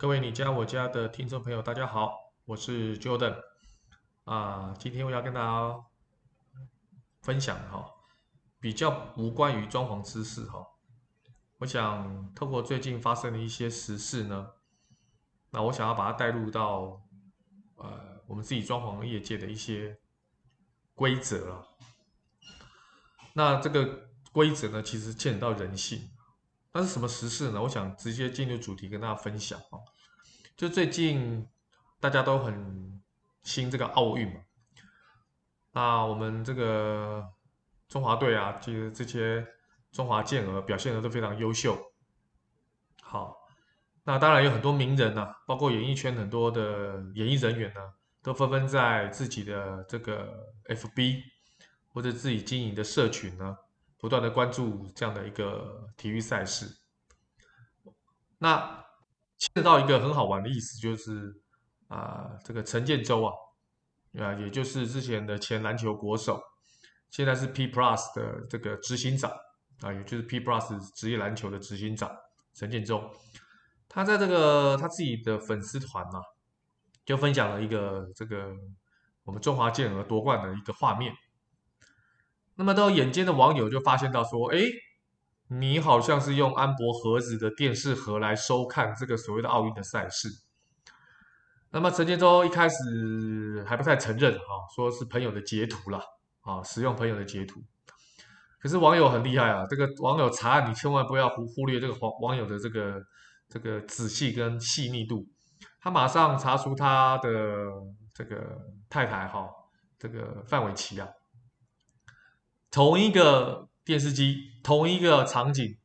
各位你家我家的听众朋友，大家好，我是 Jordan 啊，今天我要跟大家分享哈，比较无关于装潢知识哈，我想透过最近发生的一些时事呢，那我想要把它带入到呃我们自己装潢业界的一些规则了，那这个规则呢，其实牵扯到人性。那是什么时事呢？我想直接进入主题跟大家分享哦。就最近大家都很兴这个奥运嘛，那我们这个中华队啊，其实这些中华健儿表现的都非常优秀。好，那当然有很多名人呐、啊，包括演艺圈很多的演艺人员呢，都纷纷在自己的这个 FB 或者自己经营的社群呢。不断的关注这样的一个体育赛事，那牵扯到一个很好玩的意思，就是啊，这个陈建州啊，啊，也就是之前的前篮球国手，现在是 P Plus 的这个执行长啊，也就是 P Plus 职业篮球的执行长陈建州，他在这个他自己的粉丝团啊，就分享了一个这个我们中华健儿夺冠的一个画面。那么到眼尖的网友就发现到说，哎，你好像是用安博盒子的电视盒来收看这个所谓的奥运的赛事。那么陈建州一开始还不太承认啊，说是朋友的截图了啊，使用朋友的截图。可是网友很厉害啊，这个网友查案你千万不要忽忽略这个网网友的这个这个仔细跟细腻度。他马上查出他的这个太太哈，这个范玮琪啊。同一个电视机，同一个场景，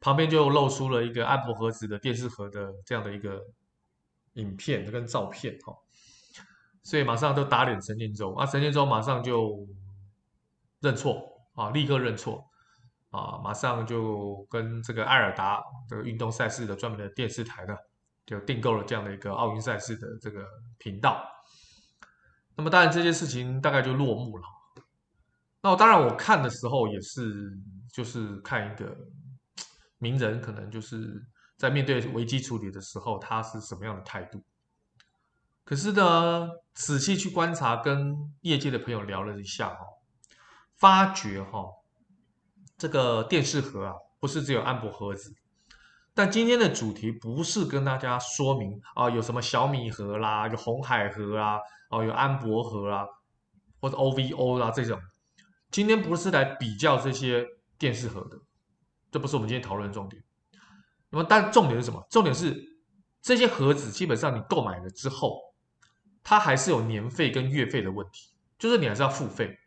旁边就露出了一个安博盒子的电视盒的这样的一个影片跟照片哈，所以马上都打脸陈建州啊，陈建州马上就认错啊，立刻认错啊，马上就跟这个爱尔达这个运动赛事的专门的电视台呢，就订购了这样的一个奥运赛事的这个频道。那么当然这件事情大概就落幕了。那当然，我看的时候也是，就是看一个名人，可能就是在面对危机处理的时候，他是什么样的态度。可是呢，仔细去观察，跟业界的朋友聊了一下哈，发觉哈，这个电视盒啊，不是只有安博盒子。但今天的主题不是跟大家说明啊，有什么小米盒啦，有红海盒啦，哦，有安博盒啦，或者 OVO 啦这种。今天不是来比较这些电视盒的，这不是我们今天讨论的重点。那么，但重点是什么？重点是这些盒子基本上你购买了之后，它还是有年费跟月费的问题，就是你还是要付费，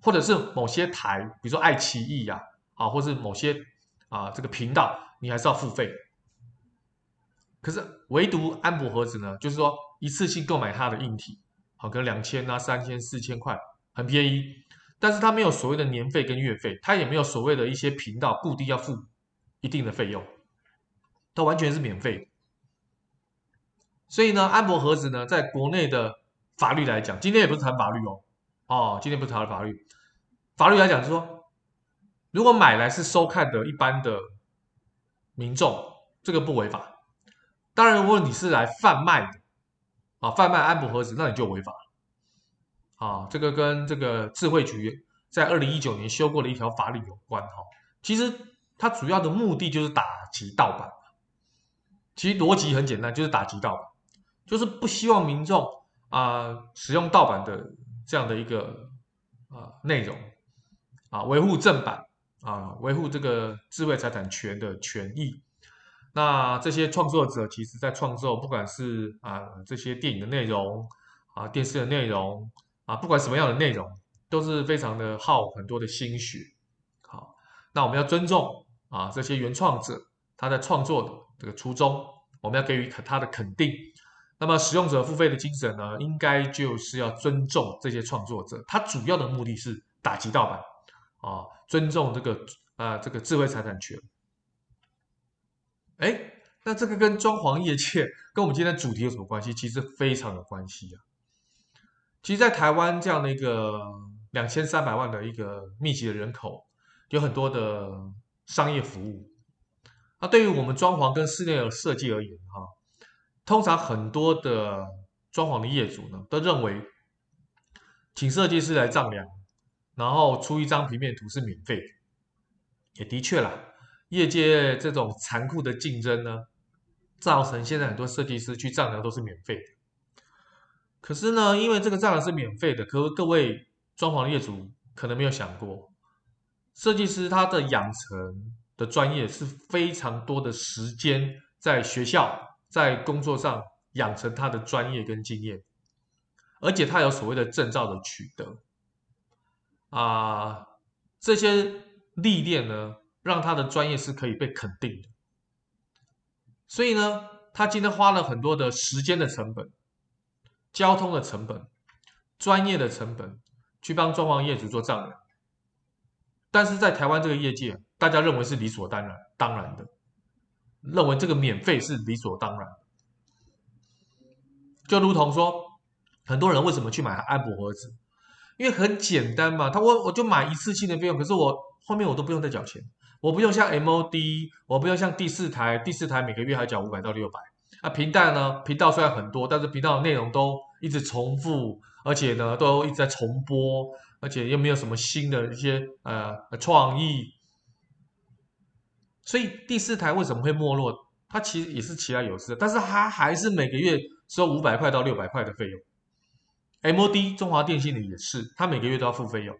或者是某些台，比如说爱奇艺呀，啊，或是某些啊这个频道，你还是要付费。可是唯独安博盒子呢，就是说一次性购买它的硬体，好，可能两千啊、三千、四千块，很便宜。但是它没有所谓的年费跟月费，它也没有所谓的一些频道固定要付一定的费用，它完全是免费。所以呢，安博盒子呢，在国内的法律来讲，今天也不是谈法律哦，哦，今天不是谈法律，法律来讲就是说，如果买来是收看的一般的民众，这个不违法。当然，如果你是来贩卖的，啊，贩卖安博盒子，那你就违法。啊，这个跟这个智慧局在二零一九年修过的一条法律有关哈。其实它主要的目的就是打击盗版。其实逻辑很简单，就是打击盗版，就是不希望民众啊使用盗版的这样的一个啊内容啊，维护正版啊，维护这个智慧财产权的权益。那这些创作者其实在创作，不管是啊这些电影的内容啊，电视的内容。啊，不管什么样的内容，都是非常的耗很多的心血。好，那我们要尊重啊这些原创者他在创作的这个初衷，我们要给予他的肯定。那么使用者付费的精神呢，应该就是要尊重这些创作者，他主要的目的是打击盗版啊，尊重这个啊这个智慧财产权。哎，那这个跟装潢业界跟我们今天的主题有什么关系？其实非常有关系啊。其实，在台湾这样的一个两千三百万的一个密集的人口，有很多的商业服务。那对于我们装潢跟室内的设计而言，哈，通常很多的装潢的业主呢，都认为请设计师来丈量，然后出一张平面图是免费的。也的确啦，业界这种残酷的竞争呢，造成现在很多设计师去丈量都是免费的。可是呢，因为这个丈量是免费的，可各位装潢业主可能没有想过，设计师他的养成的专业是非常多的时间在学校、在工作上养成他的专业跟经验，而且他有所谓的证照的取得啊，这些历练呢，让他的专业是可以被肯定的。所以呢，他今天花了很多的时间的成本。交通的成本、专业的成本，去帮装潢业主做丈量，但是在台湾这个业界，大家认为是理所当然、当然的，认为这个免费是理所当然。就如同说，很多人为什么去买安博盒子？因为很简单嘛，他我我就买一次性的费用，可是我后面我都不用再缴钱，我不用像 MOD，我不用像第四台，第四台每个月还缴五百到六百。那频道呢？频道虽然很多，但是频道的内容都一直重复，而且呢都一直在重播，而且又没有什么新的一些呃创意。所以第四台为什么会没落？它其实也是其他有事，但是它还是每个月收五百块到六百块的费用。MOD 中华电信的也是，它每个月都要付费用。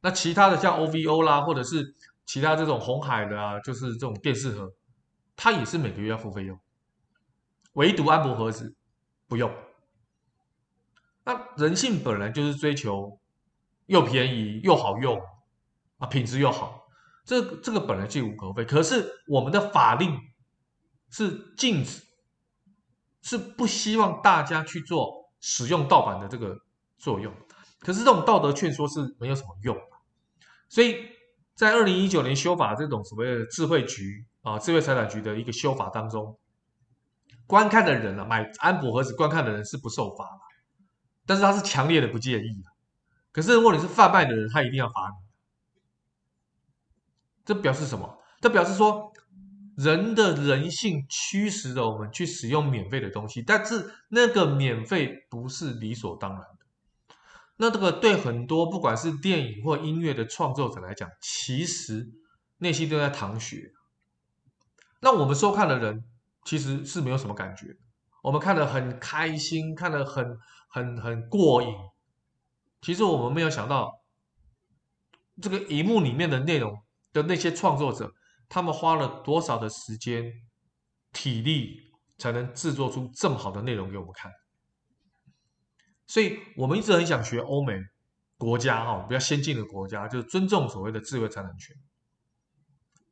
那其他的像 OVO 啦，或者是其他这种红海的啊，就是这种电视盒。它也是每个月要付费用，唯独安博盒子不用。那人性本来就是追求又便宜又好用啊，品质又好，这、这个本来就无可厚非。可是我们的法令是禁止，是不希望大家去做使用盗版的这个作用。可是这种道德劝说是没有什么用，所以在二零一九年修法这种所谓的智慧局。啊，智慧财产局的一个修法当中，观看的人啊，买安博盒子观看的人是不受罚的，但是他是强烈的不建议。可是如果你是贩卖的人，他一定要罚你。这表示什么？这表示说，人的人性驱使着我们去使用免费的东西，但是那个免费不是理所当然的。那这个对很多不管是电影或音乐的创作者来讲，其实内心都在淌血。那我们收看的人其实是没有什么感觉，我们看得很开心，看得很很很过瘾。其实我们没有想到，这个荧幕里面的内容的那些创作者，他们花了多少的时间、体力，才能制作出这么好的内容给我们看。所以我们一直很想学欧美国家哈，比较先进的国家，就是尊重所谓的智慧财产权，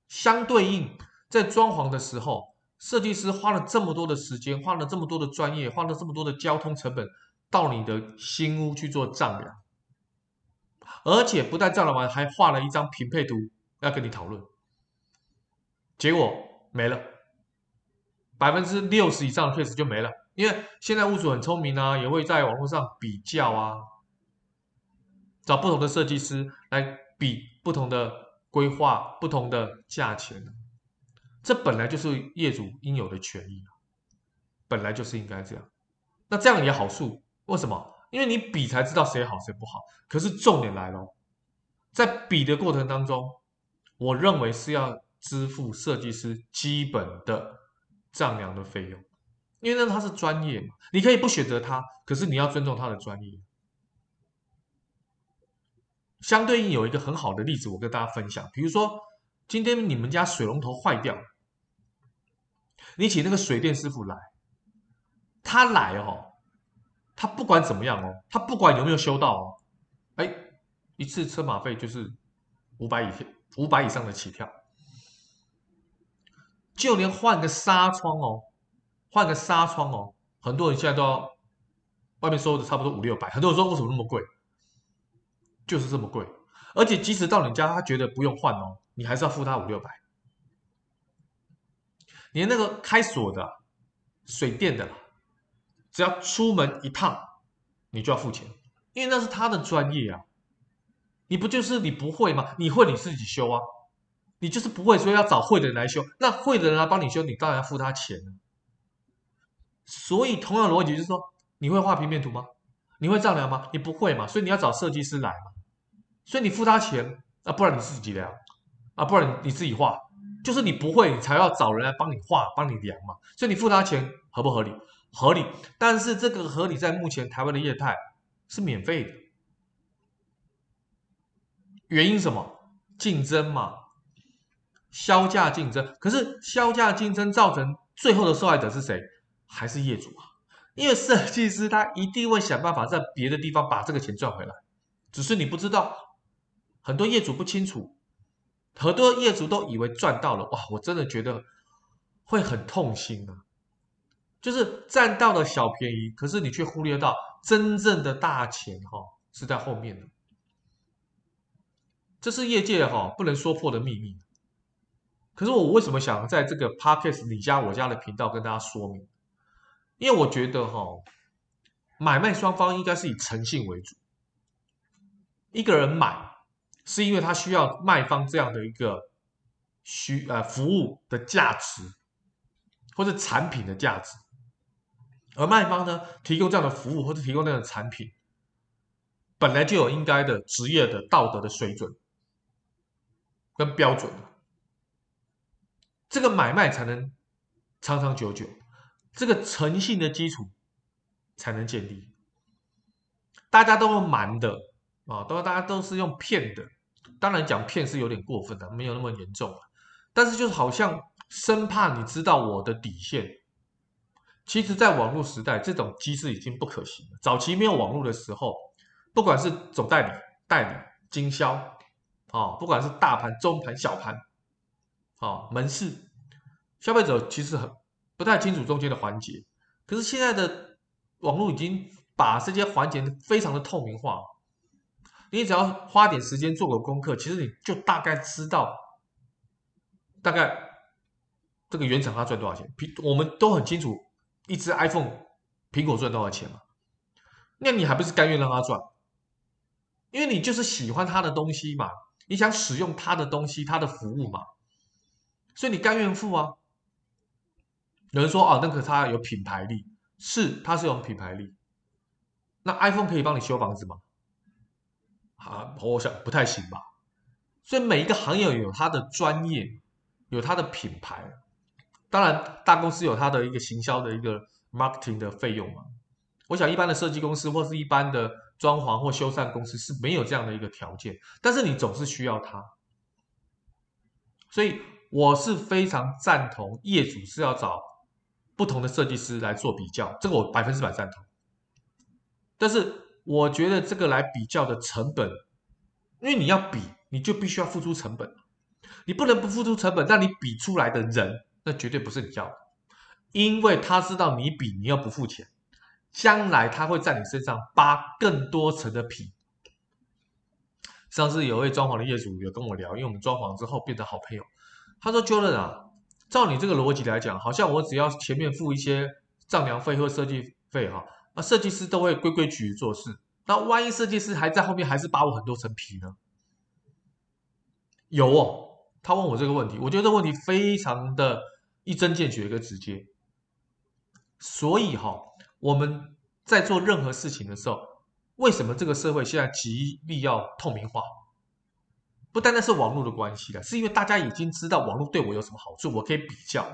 相对应。在装潢的时候，设计师花了这么多的时间，花了这么多的专业，花了这么多的交通成本，到你的新屋去做丈量，而且不但丈量完，还画了一张平配图要跟你讨论，结果没了，百分之六十以上的 case 就没了，因为现在屋主很聪明啊，也会在网络上比较啊，找不同的设计师来比不同的规划、不同的价钱。这本来就是业主应有的权益，本来就是应该这样。那这样也好处，为什么？因为你比才知道谁好谁不好。可是重点来了，在比的过程当中，我认为是要支付设计师基本的丈量的费用，因为呢他是专业嘛，你可以不选择他，可是你要尊重他的专业。相对应有一个很好的例子，我跟大家分享，比如说今天你们家水龙头坏掉。你请那个水电师傅来，他来哦，他不管怎么样哦，他不管有没有修到哦，哎，一次车马费就是五百以五百以上的起跳，就连换个纱窗哦，换个纱窗哦，很多人现在都要外面收的差不多五六百，很多人说为什么那么贵？就是这么贵，而且即使到你家，他觉得不用换哦，你还是要付他五六百。连那个开锁的、水电的，只要出门一趟，你就要付钱，因为那是他的专业啊。你不就是你不会吗？你会你自己修啊，你就是不会，所以要找会的人来修。那会的人来帮你修，你当然要付他钱。所以同样的逻辑就是说，你会画平面图吗？你会丈量吗？你不会嘛？所以你要找设计师来嘛。所以你付他钱啊，不然你自己量啊，不然你自己画。就是你不会，你才要找人来帮你画、帮你量嘛。所以你付他钱合不合理？合理。但是这个合理在目前台湾的业态是免费的。原因什么？竞争嘛，削价竞争。可是削价竞争造成最后的受害者是谁？还是业主啊？因为设计师他一定会想办法在别的地方把这个钱赚回来，只是你不知道，很多业主不清楚，很多业主都以为赚到了，哇！我真的觉得会很痛心啊，就是占到了小便宜，可是你却忽略到真正的大钱哈是在后面的。这是业界哈不能说破的秘密。可是我为什么想在这个 Podcast 你家我家的频道跟大家说明？因为我觉得哈，买卖双方应该是以诚信为主。一个人买是因为他需要卖方这样的一个需呃服务的价值，或者产品的价值，而卖方呢提供这样的服务或者提供那样的产品，本来就有应该的职业的道德的水准。跟标准，这个买卖才能长长久久，这个诚信的基础才能建立。大家都用瞒的啊，都大家都是用骗的。当然讲骗是有点过分的，没有那么严重。但是就是好像生怕你知道我的底线。其实，在网络时代，这种机制已经不可行了。早期没有网络的时候，不管是总代理、代理、经销。啊，不管是大盘、中盘、小盘，啊，门市，消费者其实很不太清楚中间的环节。可是现在的网络已经把这些环节非常的透明化，你只要花点时间做个功课，其实你就大概知道，大概这个原厂它赚多少钱。苹我们都很清楚，一只 iPhone 苹果赚多少钱嘛？那你还不是甘愿让它赚？因为你就是喜欢它的东西嘛。你想使用他的东西，他的服务嘛，所以你甘愿付啊。有人说啊，那个他有品牌力，是，他是有品牌力。那 iPhone 可以帮你修房子吗？啊，我想不太行吧。所以每一个行业有它的专业，有它的品牌。当然，大公司有它的一个行销的一个 marketing 的费用嘛。我想一般的设计公司或是一般的。装潢或修缮公司是没有这样的一个条件，但是你总是需要它，所以我是非常赞同业主是要找不同的设计师来做比较，这个我百分之百赞同。但是我觉得这个来比较的成本，因为你要比，你就必须要付出成本，你不能不付出成本，但你比出来的人，那绝对不是你要的，因为他知道你比，你要不付钱。将来他会在你身上扒更多层的皮。上次有位装潢的业主有跟我聊，因为我们装潢之后变成好朋友。他说：“Jordan 啊，照你这个逻辑来讲，好像我只要前面付一些丈量费或设计费哈，那设计师都会规规矩矩做事。那万一设计师还在后面还是扒我很多层皮呢？”有哦，他问我这个问题，我觉得这个问题非常的一针见血，一个直接。所以哈。我们在做任何事情的时候，为什么这个社会现在极力要透明化？不单单是网络的关系了，是因为大家已经知道网络对我有什么好处，我可以比较。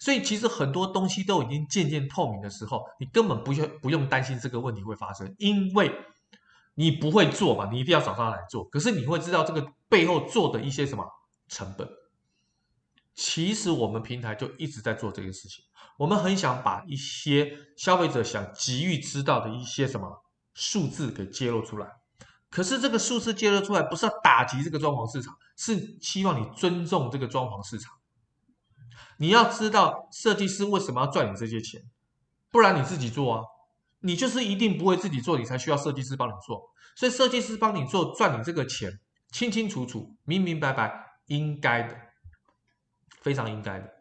所以其实很多东西都已经渐渐透明的时候，你根本不用不用担心这个问题会发生，因为你不会做嘛，你一定要找他来做。可是你会知道这个背后做的一些什么成本。其实我们平台就一直在做这个事情。我们很想把一些消费者想急于知道的一些什么数字给揭露出来。可是这个数字揭露出来，不是要打击这个装潢市场，是希望你尊重这个装潢市场。你要知道设计师为什么要赚你这些钱，不然你自己做啊。你就是一定不会自己做，你才需要设计师帮你做。所以设计师帮你做，赚你这个钱，清清楚楚、明明白白，应该的。非常应该的，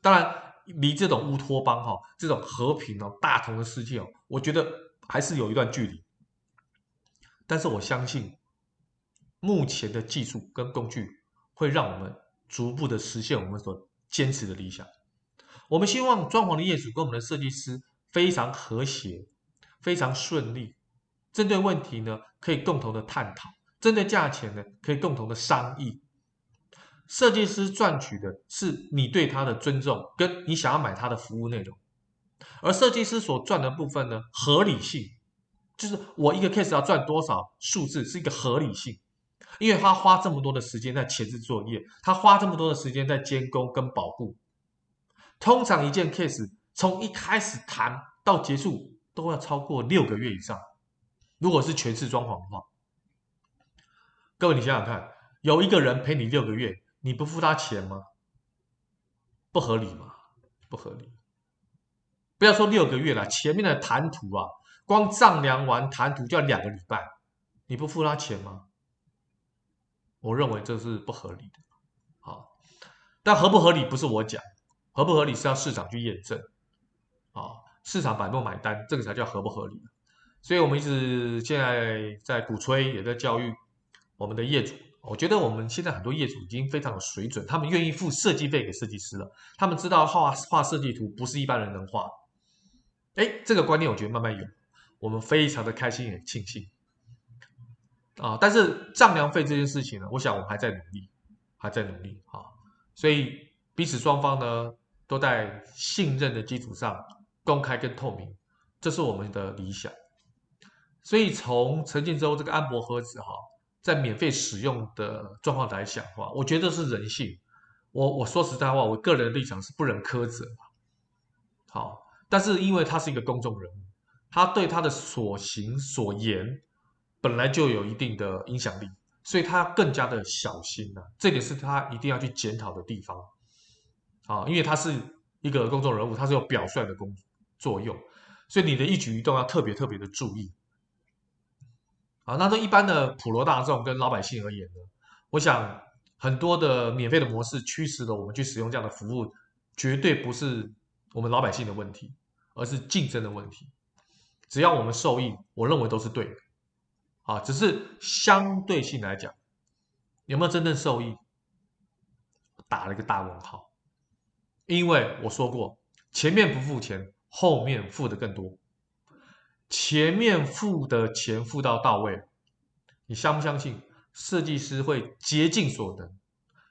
当然离这种乌托邦哈，这种和平哦、大同的世界哦，我觉得还是有一段距离。但是我相信，目前的技术跟工具会让我们逐步的实现我们所坚持的理想。我们希望装潢的业主跟我们的设计师非常和谐，非常顺利。针对问题呢，可以共同的探讨；针对价钱呢，可以共同的商议。设计师赚取的是你对他的尊重，跟你想要买他的服务内容；而设计师所赚的部分呢，合理性，就是我一个 case 要赚多少数字，是一个合理性。因为他花这么多的时间在前置作业，他花这么多的时间在监工跟保护。通常一件 case 从一开始谈到结束都要超过六个月以上。如果是全室装潢的话，各位你想想看，有一个人陪你六个月，你不付他钱吗？不合理吗？不合理。不要说六个月了，前面的谈图啊，光丈量完谈图就要两个礼拜，你不付他钱吗？我认为这是不合理的，好，但合不合理不是我讲，合不合理是要市场去验证，啊，市场反复买单，这个才叫合不合理。所以我们一直现在在鼓吹，也在教育我们的业主。我觉得我们现在很多业主已经非常有水准，他们愿意付设计费给设计师了，他们知道画画设计图不是一般人能画。哎，这个观念我觉得慢慢有，我们非常的开心也庆幸。啊，但是丈量费这件事情呢，我想我们还在努力，还在努力啊，所以彼此双方呢都在信任的基础上公开跟透明，这是我们的理想。所以从陈建之后这个安博盒子哈，在免费使用的状况来讲的话，我觉得是人性。我我说实在话，我个人立场是不忍苛责。好，但是因为他是一个公众人物，他对他的所行所言。本来就有一定的影响力，所以他更加的小心了。这点是他一定要去检讨的地方。啊，因为他是一个公众人物，他是有表率的功作用，所以你的一举一动要特别特别的注意。啊，那对一般的普罗大众跟老百姓而言呢，我想很多的免费的模式驱使了我们去使用这样的服务，绝对不是我们老百姓的问题，而是竞争的问题。只要我们受益，我认为都是对的。啊，只是相对性来讲，有没有真正受益？打了一个大问号。因为我说过，前面不付钱，后面付的更多。前面付的钱付到到位，你相不相信？设计师会竭尽所能，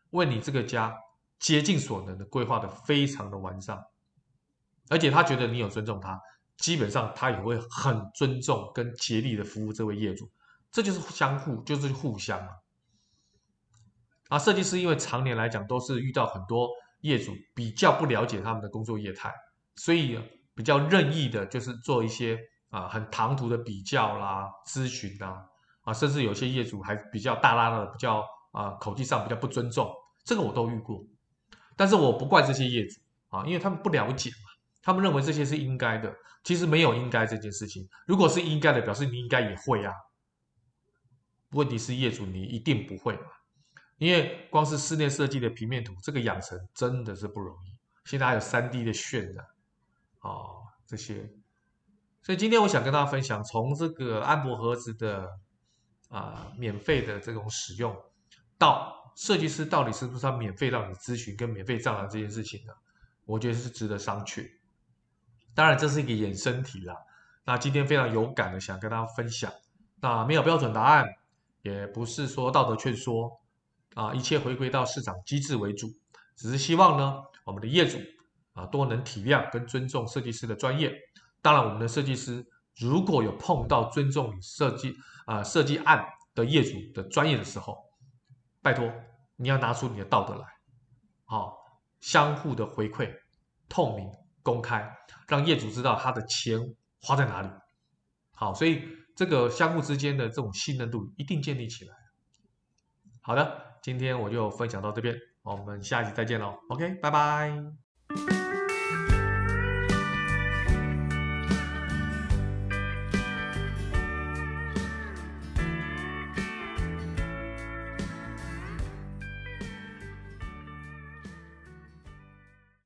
为你这个家竭尽所能的规划的非常的完善，而且他觉得你有尊重他，基本上他也会很尊重跟竭力的服务这位业主。这就是相互，就是互相啊！啊，设计师因为常年来讲都是遇到很多业主比较不了解他们的工作业态，所以比较任意的，就是做一些啊很唐突的比较啦、咨询啦，啊，甚至有些业主还比较大剌剌的，比较啊口气上比较不尊重，这个我都遇过。但是我不怪这些业主啊，因为他们不了解嘛，他们认为这些是应该的，其实没有应该这件事情。如果是应该的，表示你应该也会啊。问题是业主，你一定不会嘛？因为光是室内设计的平面图，这个养成真的是不容易。现在还有三 D 的渲染，哦，这些。所以今天我想跟大家分享，从这个安博盒子的啊、免费的这种使用，到设计师到底是不是要免费让你咨询跟免费丈量这件事情呢？我觉得是值得商榷。当然这是一个衍生题啦。那今天非常有感的想跟大家分享，那没有标准答案。也不是说道德劝说啊，一切回归到市场机制为主，只是希望呢，我们的业主啊多能体谅跟尊重设计师的专业。当然，我们的设计师如果有碰到尊重设计啊设计案的业主的专业的时候，拜托你要拿出你的道德来，好，相互的回馈，透明公开，让业主知道他的钱花在哪里。好，所以。这个相互之间的这种信任度一定建立起来。好的，今天我就分享到这边，我们下一集再见喽。OK，拜拜。